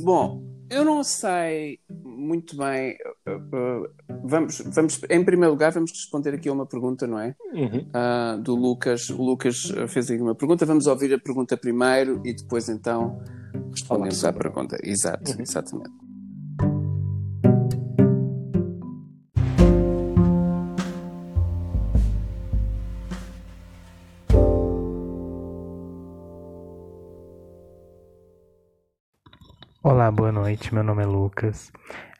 bom, eu não sei muito bem. Uh, uh, vamos, vamos, em primeiro lugar, vamos responder aqui a uma pergunta, não é? Uhum. Uh, do Lucas. O Lucas fez aqui uma pergunta. Vamos ouvir a pergunta primeiro e depois então respondemos à pergunta. Exato, uhum. exatamente. Olá, boa noite. Meu nome é Lucas.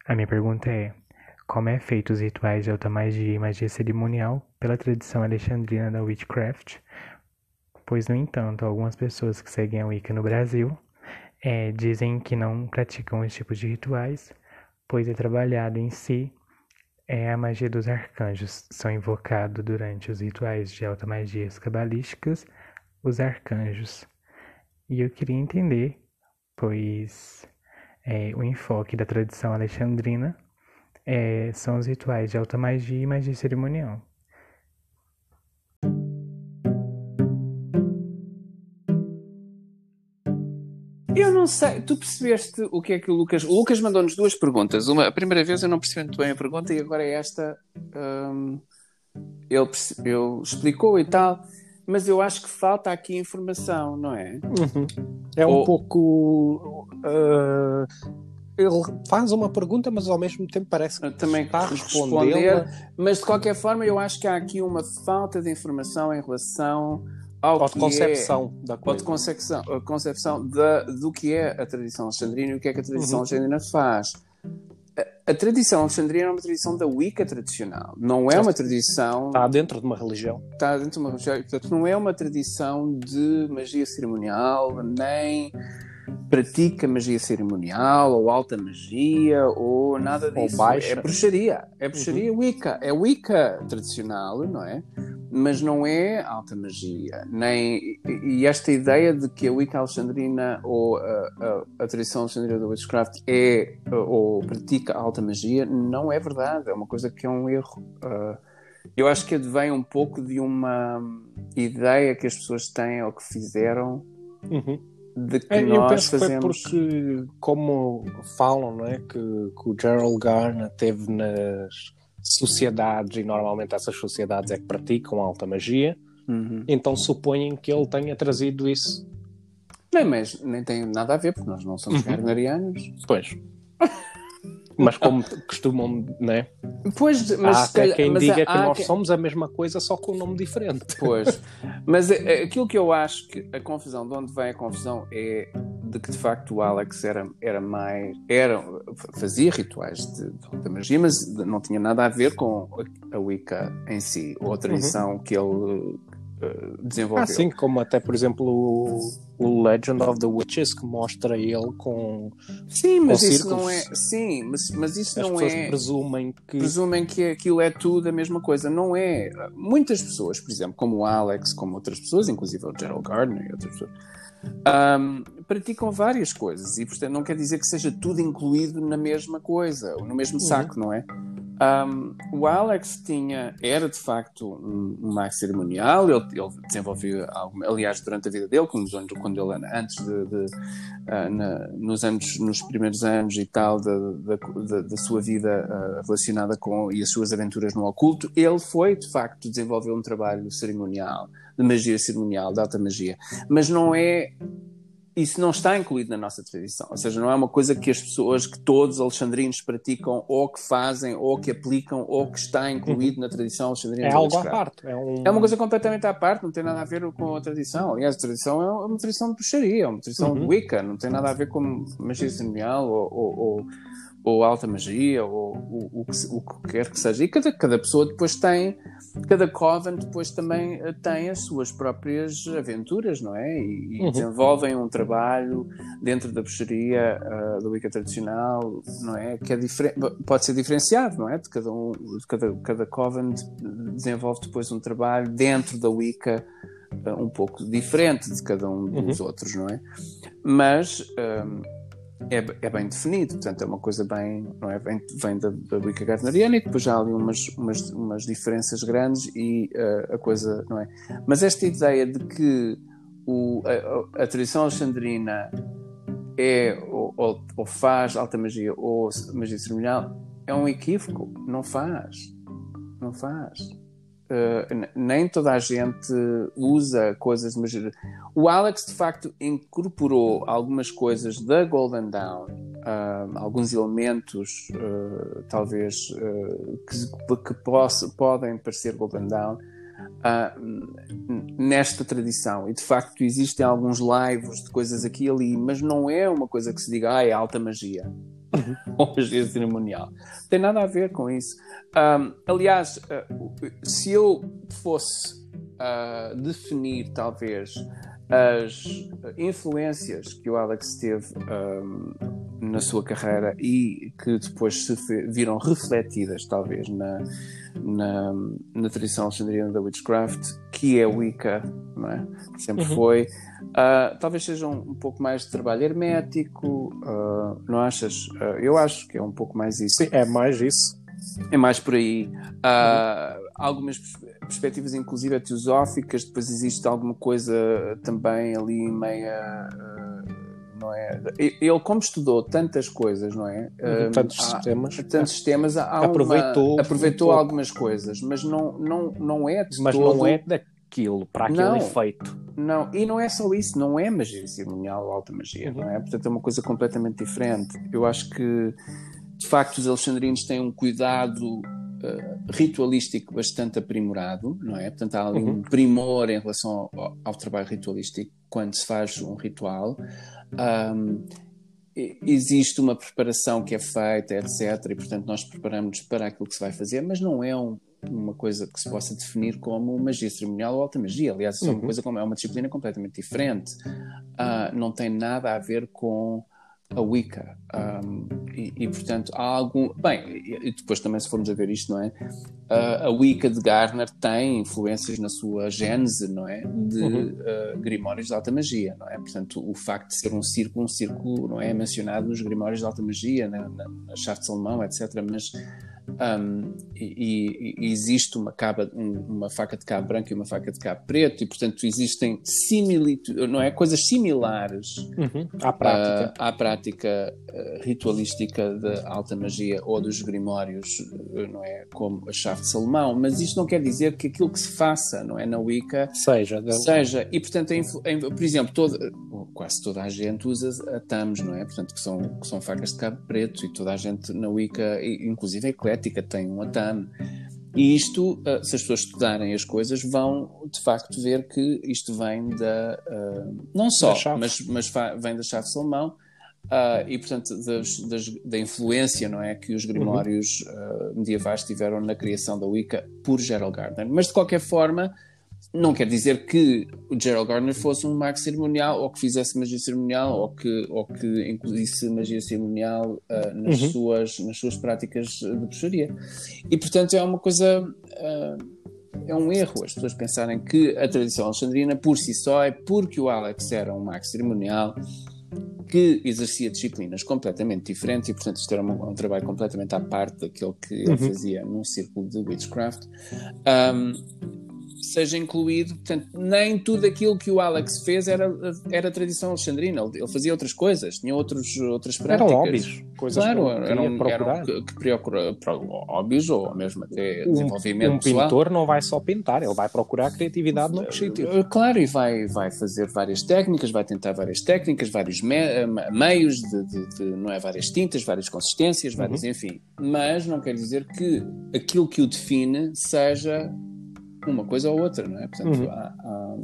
A minha pergunta é: como é feito os rituais de alta magia e magia cerimonial pela tradição alexandrina da witchcraft? Pois, no entanto, algumas pessoas que seguem a Wicca no Brasil é, dizem que não praticam esse tipo de rituais, pois é trabalhado em si é a magia dos arcanjos. São invocados durante os rituais de alta magia cabalísticas os arcanjos. E eu queria entender, pois é, o enfoque da tradição alexandrina é, são os rituais de alta magia e magia cerimonial. Eu não sei, tu percebeste o que é que o Lucas. O Lucas mandou-nos duas perguntas. Uma, a primeira vez eu não percebi muito bem a pergunta e agora é esta. Hum, ele, ele explicou e tal, mas eu acho que falta aqui informação, não é? Uhum. É um Ou... pouco. Uh, ele faz uma pergunta, mas ao mesmo tempo parece que também está a responder. Mas de qualquer forma, eu acho que há aqui uma falta de informação em relação ao de concepção é, da coisa. de concepção, concepção da, do que é a tradição alexandrina e o que é que a tradição uhum. alexandrina faz. A, tradição alexandrina é uma tradição da Wicca tradicional, não é uma tradição. Está dentro de uma religião. Está dentro de uma religião, portanto, não é uma tradição de magia cerimonial, nem pratica magia cerimonial ou alta magia ou nada disso. Ou baixa. É bruxaria. É bruxaria uhum. Wicca. É Wicca tradicional, não é? Mas não é alta magia. Nem... E esta ideia de que a Wicca alexandrina ou a, a, a tradição alexandrina do Witchcraft é ou pratica alta magia não é verdade. É uma coisa que é um erro. Uh, eu acho que advém um pouco de uma ideia que as pessoas têm ou que fizeram. Uhum de que é, nós eu penso fazemos... que foi porque, como falam, não é? Que, que o Gerald Garner teve nas sociedades, e normalmente essas sociedades é que praticam alta magia, uhum. então supõem que ele tenha trazido isso. Não, mas nem tem nada a ver, porque nós não somos uhum. Garnerianos. Pois. Mas como costumam, né? Pois, mas há até quem mas diga há, que há nós que... somos a mesma coisa, só com um nome diferente. Pois, mas é, aquilo que eu acho que a confusão, de onde vem a confusão, é de que de facto o Alex era, era mais. Era, fazia rituais de, de magia, mas não tinha nada a ver com a Wicca em si, ou a tradição uhum. que ele uh, desenvolveu. Assim como até, por exemplo, o, o, Legend of the Witches, que mostra ele com. Sim, mas com isso círculos. não é. Sim, mas, mas isso As não é. presumem que. Presumem que aquilo é tudo a mesma coisa. Não é. Muitas pessoas, por exemplo, como o Alex, como outras pessoas, inclusive o Gerald Gardner e outras pessoas. Um, praticam várias coisas e portanto não quer dizer que seja tudo incluído na mesma coisa, no mesmo uhum. saco, uhum. não é? Um, o Alex tinha, era de facto um, um mago cerimonial, ele, ele desenvolveu, algo, aliás, durante a vida dele, quando, quando ele, antes de, de uh, na, nos, anos, nos primeiros anos e tal da, sua vida uh, relacionada com e as suas aventuras no oculto, ele foi de facto desenvolver um trabalho cerimonial, de magia cerimonial, de alta magia, mas não é isso não está incluído na nossa tradição. Ou seja, não é uma coisa que as pessoas, que todos os alexandrinos praticam, ou que fazem, ou que aplicam, ou que está incluído na tradição alexandrina. É algo à parte. É, um... é, uma coisa completamente à parte, não tem nada a ver com a tradição. Aliás, a tradição é uma tradição de bruxaria, é uma tradição uhum. de Wicca, não tem nada a ver com magia cerimonial ou, ou, ou ou alta magia, ou o, o, o, o, que quer que seja. E cada, cada pessoa depois tem, cada coven depois também eh, tem as suas próprias aventuras, não é? E, e uhum. desenvolvem um trabalho dentro da bruxaria uh, da Wicca tradicional, não é? Que é pode ser diferenciado, não é? De cada um, de cada, cada coven desenvolve depois um trabalho dentro da Wicca uh, um pouco diferente de cada um dos uhum. outros, não é? Mas. Um, é, é, bem definido, portanto é uma coisa bem, não é? Vem, vem da, da Wicca Gardneriana e depois há ali umas, umas, umas diferenças grandes e uh, a coisa, não é? Mas esta ideia de que o, a, a tradição alexandrina é ou, ou, ou, faz alta magia ou magia cerimonial é um equívoco. Não faz. Não faz. Uh, nem toda a gente usa coisas magia. O Alex, de facto, incorporou algumas coisas da Golden Dawn, uh, alguns elementos, uh, talvez, que, que possa, podem parecer Golden Dawn, uh, nesta tradição. E de facto existem alguns lives de coisas aqui e ali, mas não é uma coisa que se diga, ah, é alta magia. Uhum. ou magia cerimonial. Tem nada a ver com isso. Um, aliás, uh, se eu fosse uh, definir, talvez, as influências que o Alex teve um, na sua carreira e que depois se viram refletidas, talvez, na, na, na tradição alexandriana da Witchcraft, que é Wicca, não é? sempre uhum. foi. Uh, talvez seja um, um, pouco mais de trabalho hermético, uh, não achas? Uh, eu acho que é um pouco mais isso. Sim, é mais isso. É mais por aí. Uhum. Algumas perspectivas, inclusive, teosóficas, depois existe alguma coisa também ali meia não é? Ele, como estudou tantas coisas, não é? Uhum, tantos há, sistemas. Tantos sistemas, aproveitou, uma, aproveitou um algumas coisas, mas não, não, não é de Mas todo... não é daquilo, para aquele não, efeito. Não, e não é só isso, não é magia cerimonial ou alta magia, uhum. não é? Portanto, é uma coisa completamente diferente. Eu acho que, de facto, os alexandrinos têm um cuidado ritualístico bastante aprimorado, não é? Portanto, há ali uhum. um primor em relação ao, ao, trabalho ritualístico quando se faz um ritual. Um, existe uma preparação que é feita, etc. E, portanto, nós preparamos para aquilo que se vai fazer, mas não é um, uma coisa que se possa definir como magia cerimonial ou alta magia. Aliás, é uma uhum. coisa como é uma disciplina completamente diferente. Uh, não tem nada a ver com a Wicca. Um, e, e, portanto, há algum. Bem, e depois também, se formos a ver isto, não é? Uh, a Wicca de Gardner tem influências na sua gênese, não é? De uhum. uh, Grimórios de Alta Magia, não é? Portanto, o facto de ser um círculo, um círculo, não é? Mencionado nos Grimórios de Alta Magia, na, na, na Chave de Salomão, etc. Mas um, e, e, existe uma, caba, um, uma faca de cabo branco e uma faca de cabo preto, e portanto existem similitudes, não é? Coisas similares uhum. à prática, uh, à prática ritualística da alta magia ou dos grimórios, uh, não é? Como a chave de Salomão, mas isto não quer dizer que aquilo que se faça, não é? Na Wicca seja, seja. e portanto, por exemplo, todo, quase toda a gente usa atamos, não é? Portanto, que são, que são facas de cabo preto, e toda a gente na Wicca, inclusive é eclética tem um ATAM. E isto, eh, se as pessoas estudarem as coisas, vão de facto ver que isto vem da. Não só, mas, mas vem da chave Salomão. Uh, e portanto das, das, da influência não é que os grimórios uhum. uh, medievais tiveram na criação da Wicca por Gerald Gardner mas de qualquer forma não quer dizer que o Gerald Gardner fosse um mago cerimonial ou que fizesse magia cerimonial ou que, ou que incluísse magia cerimonial uh, nas, uhum. suas, nas suas práticas de bruxaria. E portanto é uma coisa. É um erro as pessoas pensarem que a tradição alexandrina por si só é porque o Alex era um mago cerimonial que exercia disciplinas completamente diferentes e, portanto, isto era um, um trabalho completamente à parte daquilo que ele uhum. fazia num círculo de witchcraft. Um, seja incluído, portanto, nem tudo aquilo que o Alex fez era, era tradição alexandrina, ele fazia outras coisas, tinha outros, outras práticas. Eram hobbies, coisas claro, que eram, eram que, que procura, hobbies ou mesmo até um, desenvolvimento um pessoal. pintor não vai só pintar, ele vai procurar criatividade no sítio. Eh, claro, e vai, vai fazer várias técnicas, vai tentar várias técnicas, vários me eh, meios, de, de, de, não é, várias tintas, várias consistências, várias, uhum. enfim. Mas não quer dizer que aquilo que o define seja uma coisa ou outra, não é? Portanto, uhum. há, há,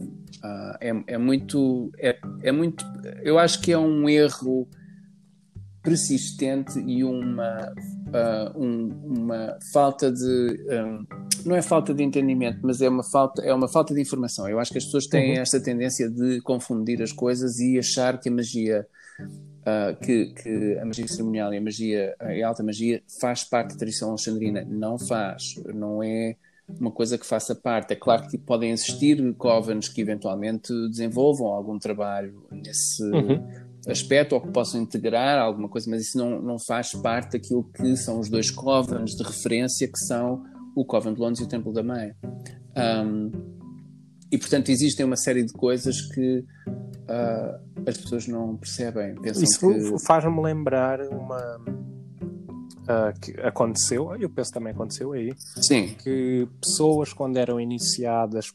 há, é, é, muito, é, é muito. Eu acho que é um erro persistente e uma, uh, um, uma falta de. Um, não é falta de entendimento, mas é uma falta, é uma falta de informação. Eu acho que as pessoas têm uhum. esta tendência de confundir as coisas e achar que a magia. Uh, que, que, a magia cerimonial e a magia e a alta magia faz parte da tradição alexandrina. Não faz, não é uma coisa que faça parte. É claro que podem existir covens que eventualmente desenvolvam algum trabalho nesse uhum. aspecto ou que possam integrar alguma coisa, mas isso não, não faz parte daquilo que são os dois covens de referência, que são o Coven de Londres e o Templo da Mãe. Um, e portanto existem uma série de coisas que uh, as pessoas não percebem. Pensam Isso que... faz-me lembrar uma. Uh, que aconteceu, eu penso também aconteceu aí, Sim. que pessoas quando eram iniciadas,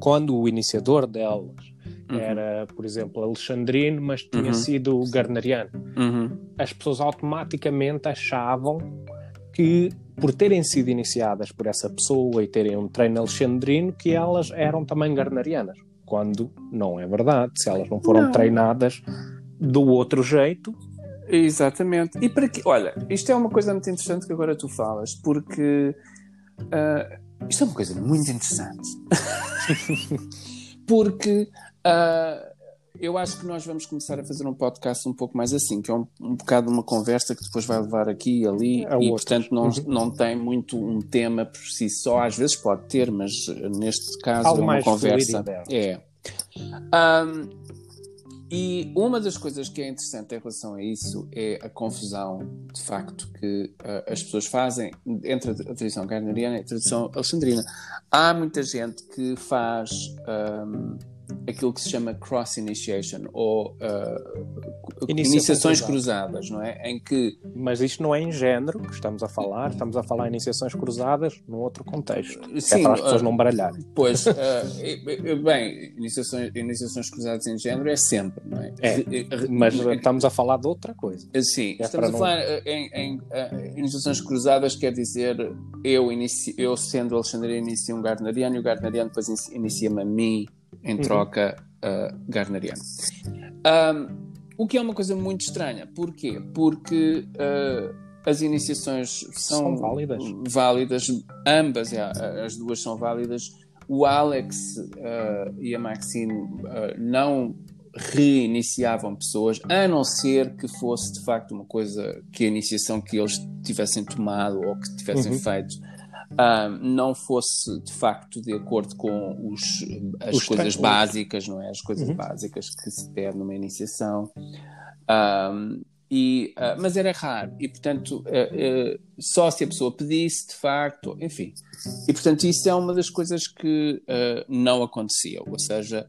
quando o iniciador delas uhum. era, por exemplo, alexandrino, mas tinha uhum. sido garneriano, uhum. as pessoas automaticamente achavam que por terem sido iniciadas por essa pessoa e terem um treino alexandrino, que elas eram também garnerianas, quando não é verdade, se elas não foram não. treinadas do outro jeito, Exatamente. E para que, olha, isto é uma coisa muito interessante que agora tu falas, porque uh, isto é uma coisa muito interessante. porque uh, eu acho que nós vamos começar a fazer um podcast um pouco mais assim, que é um, um bocado uma conversa que depois vai levar aqui e ali, é e outro. portanto não, uhum. não tem muito um tema por si só, às vezes pode ter, mas neste caso Algo é uma conversa. É. Um, e uma das coisas que é interessante em relação a isso é a confusão, de facto, que uh, as pessoas fazem entre a tradição garneriana e a tradição alexandrina. Há muita gente que faz um, aquilo que se chama cross initiation ou uh, iniciações cruzadas, não é? Em que mas isto não é em género que estamos a falar, estamos a falar em iniciações cruzadas num outro contexto. É Sim, é para as pessoas uh, não baralharem. Pois, uh, bem, iniciações, iniciações cruzadas em género é sempre, não é? é mas estamos a falar de outra coisa. Sim, é estamos a falar não... em, em iniciações cruzadas, quer dizer, eu, inicio, eu sendo Alexandre inicio um Gardneriano e o Gardneriano depois inicia-me a mim em uhum. troca uh, Garneriano. Um, o que é uma coisa muito estranha. Porquê? Porque uh, as iniciações são, são, válidas. válidas, ambas, é, as duas são válidas. O Alex uh, e a Maxine uh, não reiniciavam pessoas, a não ser que fosse de facto uma coisa que a iniciação que eles tivessem tomado ou que tivessem uhum. feito não fosse de facto de acordo com os, as os coisas básicas, não é? As coisas uhum. básicas que se pede numa iniciação. Um, e, uh, mas era raro, e portanto, uh, uh, só se a pessoa pedisse, de facto, enfim. E portanto, isso é uma das coisas que não acontecia. Ou seja,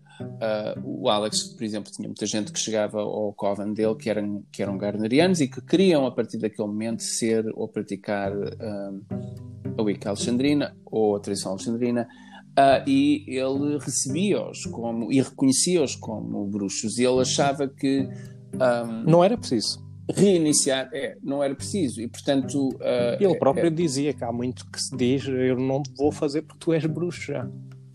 o Alex, por exemplo, tinha muita gente que chegava ao coven dele que eram, que eram garnerianos e que queriam, a partir daquele momento, ser ou praticar Wicca Alexandrina ou a tradição alexandrina. Uh, e ele recebia-os como e reconhecia-os como bruxos e ele achava que um, não era preciso reiniciar, é, não era preciso, e portanto. Uh, Ele próprio é, dizia que há muito que se diz: eu não vou fazer porque tu és bruxo já.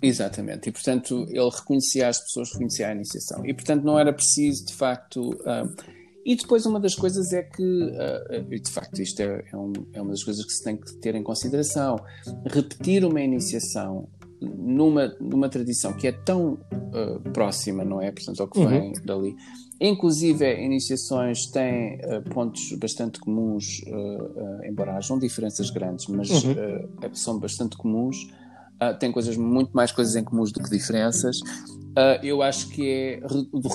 Exatamente, e portanto ele reconhecia as pessoas, reconhecia a iniciação, e portanto não era preciso de facto. Uh, e depois uma das coisas é que, uh, de facto, isto é, é, um, é, uma das coisas que se tem que ter em consideração. Repetir uma iniciação numa, numa tradição que é tão uh, próxima, não é? Portanto, ao que vem uhum. dali, Inclusive, iniciações têm uh, pontos bastante comuns, uh, embora hajam diferenças grandes, mas uhum. são bastante comuns. Têm coisas, muito mais coisas em comuns do que diferenças. eu acho que é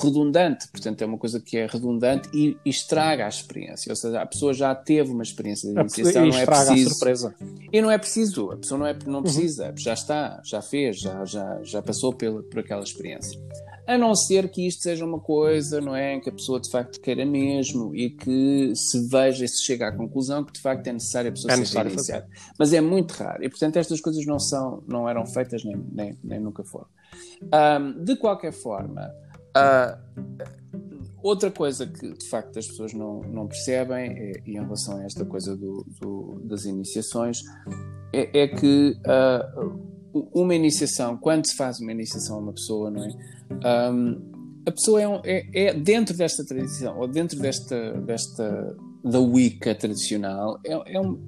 redundante, portanto, é uma coisa que é redundante e, e estraga a experiência. Ou seja, a pessoa já teve uma experiência de iniciação, não é preciso. A surpresa. E não é preciso, a pessoa não, é, não uhum. precisa, uhum. já está, já fez, já, já, já passou pela, por aquela experiência a não ser que isto seja uma coisa, não é, em que a pessoa de facto queira mesmo e que se veja e se chega à conclusão que de facto é necessário a pessoa é ser reiniciada. Mas é muito raro e portanto estas coisas não são, não eram feitas nem, nem, nem nunca foram. Um, de qualquer forma, uh, outra coisa que de facto as pessoas não, não percebem é, e em relação a esta coisa do, do, das iniciações é, é que uh, uma iniciação, quando se faz uma iniciação a uma pessoa, não é? Um, a pessoa é, um, é, é, dentro desta tradição, ou dentro desta, desta da Wicca tradicional, é, é, um,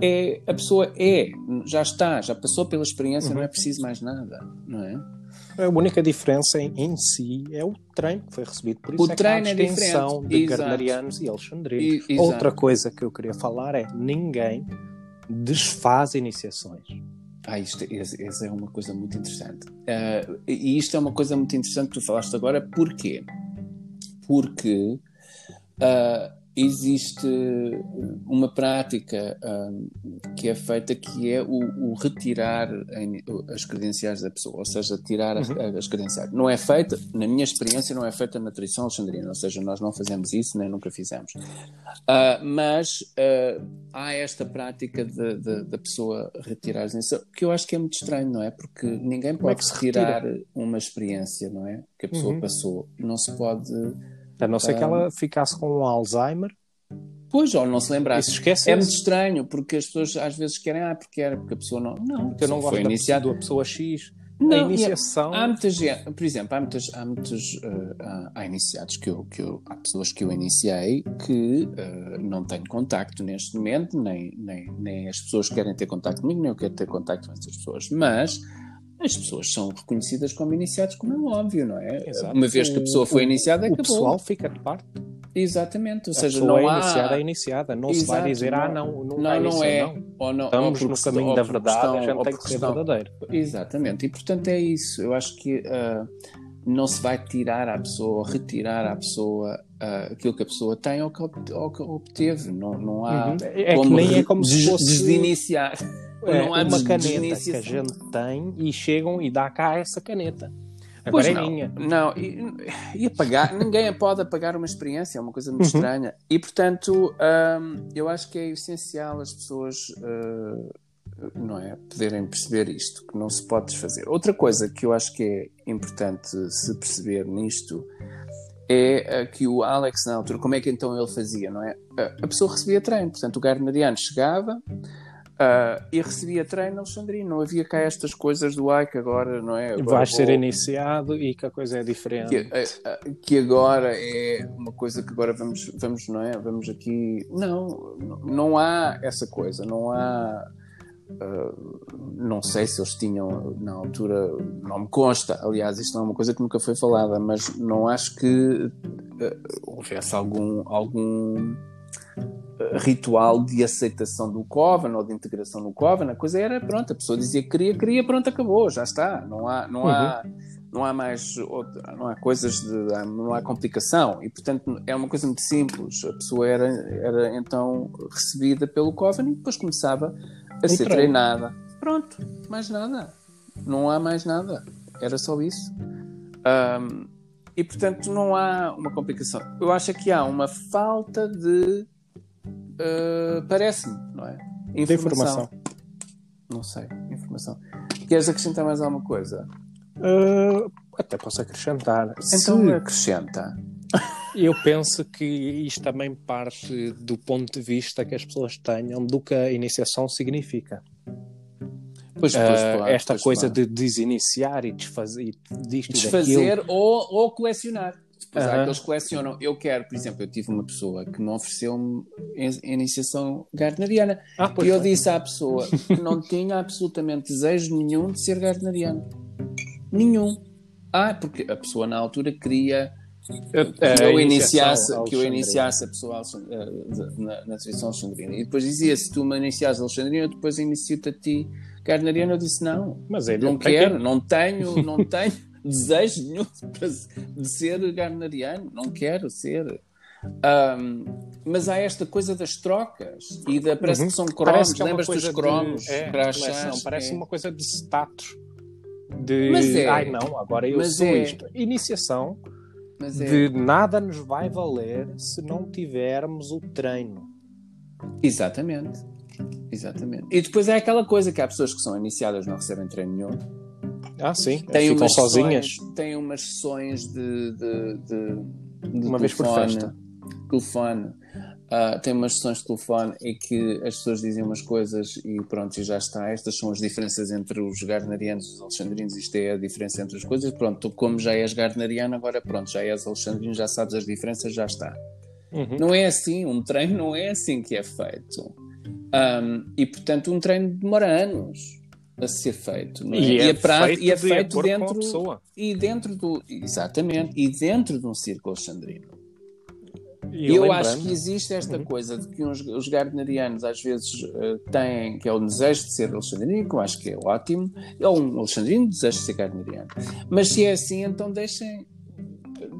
é a pessoa é, já está, já passou pela experiência, uhum. não é preciso mais nada, não é? A única diferença em, em, si é o treino que foi recebido. Por isso o é treino que há a distinção é de Gardnerianos e Alexandrinos. Outra coisa que eu queria falar é ninguém desfaz iniciações. Ah, isto, essa é uma coisa muito interessante. Uh, e isto é uma coisa muito interessante que tu falaste agora, porquê? Porque uh, existe uma prática um, que é feita que é o, o retirar em, as credenciais da pessoa, ou seja, tirar as, Uhum. as credenciais. Não é feita, na minha experiência, não é feita na tradição alexandrina, ou seja, nós não fazemos isso, nem nunca fizemos. Ah, mas ah, há esta prática de- de- da pessoa retirar as credenciais, que eu acho que é muito estranho, não é? Porque ninguém é pode se retirar uma experiência, não é? Que a pessoa Uhum. passou. Não se pode. A não ser que ela ficasse com um Alzheimer Pois, ou não se lembrasse. se esquece. É muito estranho, porque as pessoas às vezes querem, ah, porque era, porque a pessoa não. Não, porque eu não gosto da, iniciado. da pessoa X. Não, a e iniciação. Há muita gente, por exemplo, há muitos, há muitos eh, há, há iniciados que eu, que eu, há pessoas que eu iniciei que eh, não tenho contacto neste momento, nem, nem, nem as pessoas querem ter contacto comigo, nem eu quero ter contacto com essas pessoas, mas as pessoas são reconhecidas como iniciados, como é óbvio, não é? Exato. Uma vez que a pessoa foi O- iniciada, o acabou. pessoal fica de parte. Exatamente, ou A seja, não é há... iniciada, é iniciada. Não se vai Exato, dizer, não- ah, não, não, Não, não é. não. Ou não, ou Estamos por no caminho ou da verdade, questão- a gente ou tem que ser questão- verdadeiro. Exatamente, e portanto é isso. Eu acho que ah, não se vai tirar à pessoa, ou retirar à pessoa ah, aquilo que a pessoa tem ou que, ob- ou que obteve. Não, não há. Uhum. É que como nem é como se fosse Desiniciar. É, não há uma caneta que a gente tem e chegam e dá cá essa caneta. Pois Agora é não, minha. não e, e apagar, ninguém pode apagar uma experiência, é uma coisa muito Uhum. estranha. E portanto, hum, eu acho que é essencial as pessoas uh, não é, poderem perceber isto, que não se pode desfazer. Outra coisa que eu acho que é importante se perceber nisto é uh, que o Alex, na altura, como é que então ele fazia, não é? A pessoa recebia treino, portanto, o Gardneriano chegava. Uh, e recebia treino alexandrino, não havia cá estas coisas do ai que agora não é? Agora Vais ser vou- iniciado e que a coisa é diferente. que, eh, eh, que agora é uma coisa que agora vamos, vamos, não é? Vamos aqui. Não, não há essa coisa, não há. eh, não sei se eles tinham na altura, não me consta, aliás, isto não é uma coisa que nunca foi falada, mas não acho que eh, houvesse algum, algum ritual de aceitação do Coven ou de integração no Coven. A coisa era, pronto, a pessoa dizia que queria, queria, pronto, acabou, já está. Não há, não há, não há mais, outra- não há coisas de, não há complicação e, portanto, é uma coisa muito simples. A pessoa era, era então recebida pelo Coven e depois começava a ser treino. treinada. Pronto, mais nada. Não há mais nada. Era só isso. Ahm, e portanto não há uma complicação. Eu acho que há uma falta de ah, parece-me, não é? De informação. Não sei, informação. Queres acrescentar mais alguma coisa? Ah, até posso acrescentar. Então Se acrescenta. eu penso que isto também parte do ponto de vista que as pessoas tenham do que a iniciação significa. Pois, pois, Ah, claro, esta pois, coisa claro. de desiniciar e desfazer e disto e daquilo. desfazer ou, ou colecionar. Depois há Aham. aqueles que colecionam. Eu quero, por exemplo, eu tive uma pessoa que me ofereceu-me a iniciação gardneriana. Ah, e eu foi. disse à pessoa que não tinha absolutamente desejo nenhum de ser gardneriano. Nenhum. Ah, porque a pessoa na altura queria que A eu iniciação iniciasse, que eu iniciasse a pessoa eh, na, na tradição alexandrina. E depois dizia: se tu me iniciares alexandrina, eu depois inicio-te a ti gardneriano. Eu disse: não, Mas é não para quero, quem- não tenho, não tenho desejo nenhum de ser gardneriano, não quero ser. Ahm, mas há esta coisa das trocas e da, parece Uhum. que são cromos, que é lembras dos coisa de- cromos? é, crachás, parece é. uma coisa de status. De Mas é. ai não, agora eu Mas sou é. isto. Iniciação é- de nada nos vai valer se não tivermos o treino. Exatamente. Exatamente. E depois é aquela coisa que há pessoas que são iniciadas não recebem treino nenhum. Ah, sim, Têm ficam umas sozinhas. Sessões, têm umas sessões de, de, de, de Uma vez por telefone, festa. Telefone. Ah, tem umas sessões de telefone em que as pessoas dizem umas coisas e pronto, e já está. Estas são as diferenças entre os gardnerianos e os alexandrinos. Isto é a diferença entre as coisas. Pronto, tu, como já és gardneriano, agora pronto, já és alexandrino, já sabes as diferenças, já está. Uhum. Não é assim, um treino não é assim que é feito. Ahm, e portanto, um treino demora anos a ser feito. É? E, é a pra- feito, e é feito dentro pessoa. e dentro do exatamente e dentro de um círculo alexandrino. E eu lembrando- acho que existe esta Uhum. coisa de que uns, os gardnerianos às vezes eh, têm, que é o desejo de ser alexandrino, que eu acho que é ótimo, é um alexandrino desejo de ser gardneriano. Mas se é assim, então deixem,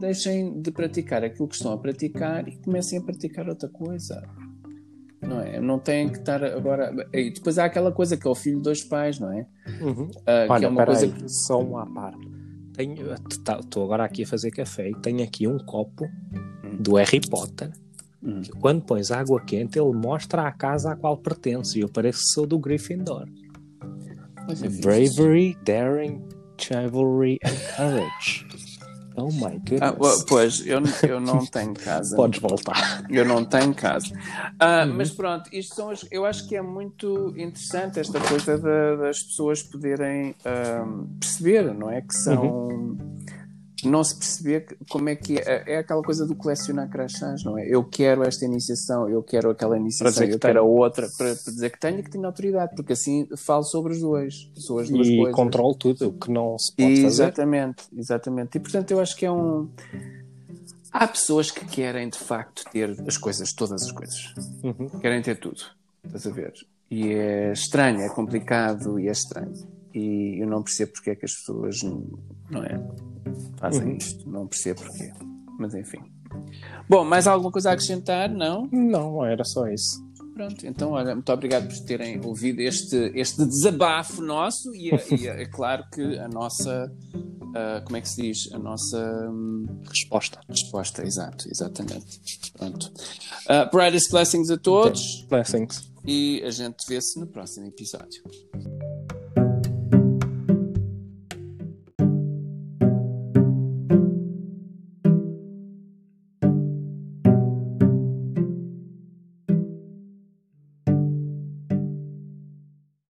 deixem de praticar aquilo que estão a praticar e comecem a praticar outra coisa. Não é? Não têm que estar agora. E depois há aquela coisa que é o filho de dois pais, não é? Uhum. Que Olha, é uma coisa que. só um à parte. Estou agora aqui a fazer café e tenho aqui um copo do Harry Potter. Hum. que Quando pões água quente, ele mostra a casa à qual pertence. E eu pareço que sou do Gryffindor. É. Bravery, daring, chivalry and courage. Oh my goodness. Ah, po- pois, eu, eu não tenho casa. Podes voltar. Eu não tenho casa. Ah, Uhum. Mas pronto, isto são as, eu acho que é muito interessante esta coisa da- das pessoas poderem ahm, perceber, não é? Que são. Uhum. Não se perceber como é que é. É aquela coisa do colecionar crachás, não é? Eu quero esta iniciação, eu quero aquela iniciação, que eu quero a outra, para, para dizer que tenho e que tenho autoridade, porque assim falo sobre os dois. Sobre as duas E coisas. controlo tudo o que não se pode fazer. Exatamente, exatamente. E portanto eu acho que é um. Há pessoas que querem de facto ter as coisas, todas as coisas. Uhum. Querem ter tudo. Estás a ver? E é estranho, é complicado e é estranho. E eu não percebo porque é que as pessoas não, é, fazem Uhum. isto. Não percebo porquê. Mas enfim. Bom, mais alguma coisa a acrescentar? Não? Não, era só isso. Pronto, então, olha, muito obrigado por terem ouvido este, este desabafo nosso e, é- e é, claro que a nossa, ah, como é que se diz? A nossa hum, Resposta. resposta, exato, exatamente. Pronto. Ah, brightest blessings a todos Blessings. e a gente vê-se no próximo episódio.